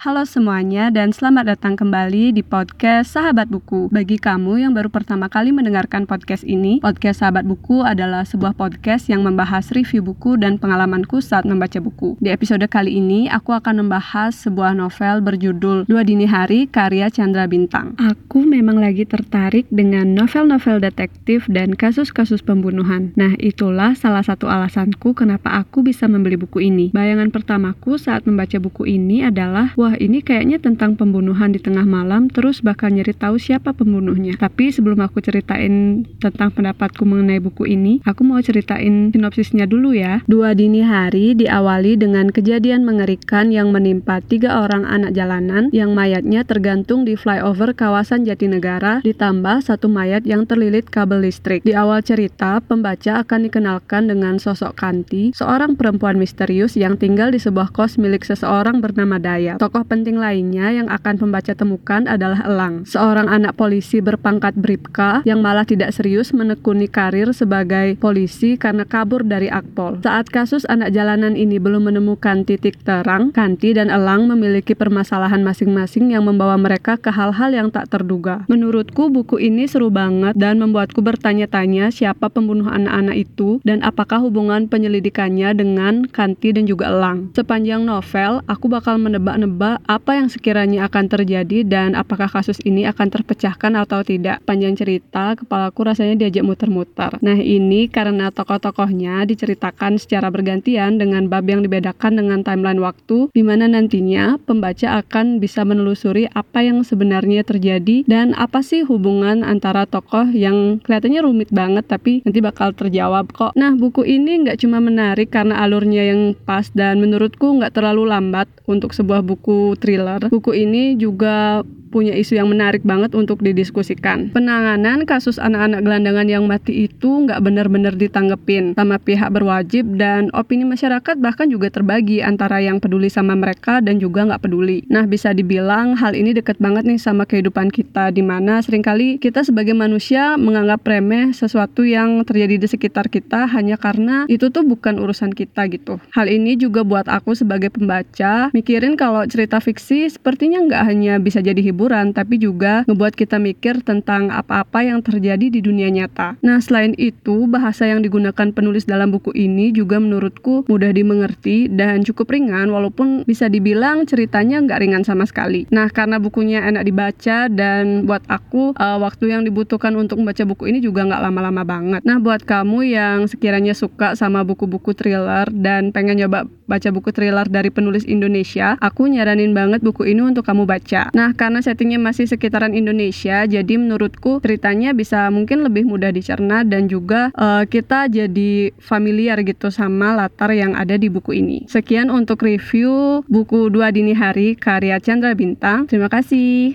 Halo semuanya dan selamat datang kembali di podcast Sahabat Buku. Bagi kamu yang baru pertama kali mendengarkan podcast ini, podcast Sahabat Buku adalah sebuah podcast yang membahas review buku dan pengalamanku saat membaca buku. Di episode kali ini, aku akan membahas sebuah novel berjudul Dua Dini Hari karya Chandra Bintang. Aku memang lagi tertarik dengan novel-novel detektif dan kasus-kasus pembunuhan. Nah, itulah salah satu alasanku kenapa aku bisa membeli buku ini. Bayangan pertamaku saat membaca buku ini adalah, wah ini kayaknya tentang pembunuhan di tengah malam terus bakal nyari tahu siapa pembunuhnya. Tapi sebelum aku ceritain tentang pendapatku mengenai buku ini, aku mau ceritain sinopsisnya dulu ya. Dua dini hari diawali dengan kejadian mengerikan yang menimpa tiga orang anak jalanan yang mayatnya tergantung di flyover kawasan Jatinegara ditambah satu mayat yang terlilit kabel listrik. Di awal cerita, pembaca akan dikenalkan dengan sosok Kanti, seorang perempuan misterius yang tinggal di sebuah kos milik seseorang bernama Daya. Tokoh tokoh penting lainnya yang akan pembaca temukan adalah Elang, seorang anak polisi berpangkat Bripka yang malah tidak serius menekuni karir sebagai polisi karena kabur dari Akpol. Saat kasus anak jalanan ini belum menemukan titik terang, Kanti dan Elang memiliki permasalahan masing-masing yang membawa mereka ke hal-hal yang tak terduga. Menurutku buku ini seru banget dan membuatku bertanya-tanya siapa pembunuh anak-anak itu dan apakah hubungan penyelidikannya dengan Kanti dan juga Elang. Sepanjang novel, aku bakal menebak-nebak apa yang sekiranya akan terjadi dan apakah kasus ini akan terpecahkan atau tidak. Panjang cerita, kepalaku rasanya diajak muter-muter. Nah ini karena tokoh-tokohnya diceritakan secara bergantian dengan bab yang dibedakan dengan timeline waktu, di mana nantinya pembaca akan bisa menelusuri apa yang sebenarnya terjadi dan apa sih hubungan antara tokoh yang kelihatannya rumit banget tapi nanti bakal terjawab kok. Nah buku ini nggak cuma menarik karena alurnya yang pas dan menurutku nggak terlalu lambat untuk sebuah buku thriller. Buku ini juga punya isu yang menarik banget untuk didiskusikan. Penanganan kasus anak-anak gelandangan yang mati itu nggak benar-benar ditanggepin sama pihak berwajib dan opini masyarakat bahkan juga terbagi antara yang peduli sama mereka dan juga nggak peduli. Nah bisa dibilang hal ini deket banget nih sama kehidupan kita di mana sering kali kita sebagai manusia menganggap remeh sesuatu yang terjadi di sekitar kita hanya karena itu tuh bukan urusan kita gitu. Hal ini juga buat aku sebagai pembaca mikirin kalau cerita fiksi sepertinya nggak hanya bisa jadi hiburan hiburan, tapi juga ngebuat kita mikir tentang apa-apa yang terjadi di dunia nyata. Nah, selain itu, bahasa yang digunakan penulis dalam buku ini juga menurutku mudah dimengerti dan cukup ringan, walaupun bisa dibilang ceritanya nggak ringan sama sekali. Nah, karena bukunya enak dibaca dan buat aku uh, waktu yang dibutuhkan untuk membaca buku ini juga nggak lama-lama banget. Nah, buat kamu yang sekiranya suka sama buku-buku thriller dan pengen coba baca buku thriller dari penulis Indonesia, aku nyaranin banget buku ini untuk kamu baca. Nah, karena settingnya masih sekitaran Indonesia, jadi menurutku ceritanya bisa mungkin lebih mudah dicerna dan juga uh, kita jadi familiar gitu sama latar yang ada di buku ini. Sekian untuk review buku Dua Dini Hari karya Chandra Bintang. Terima kasih.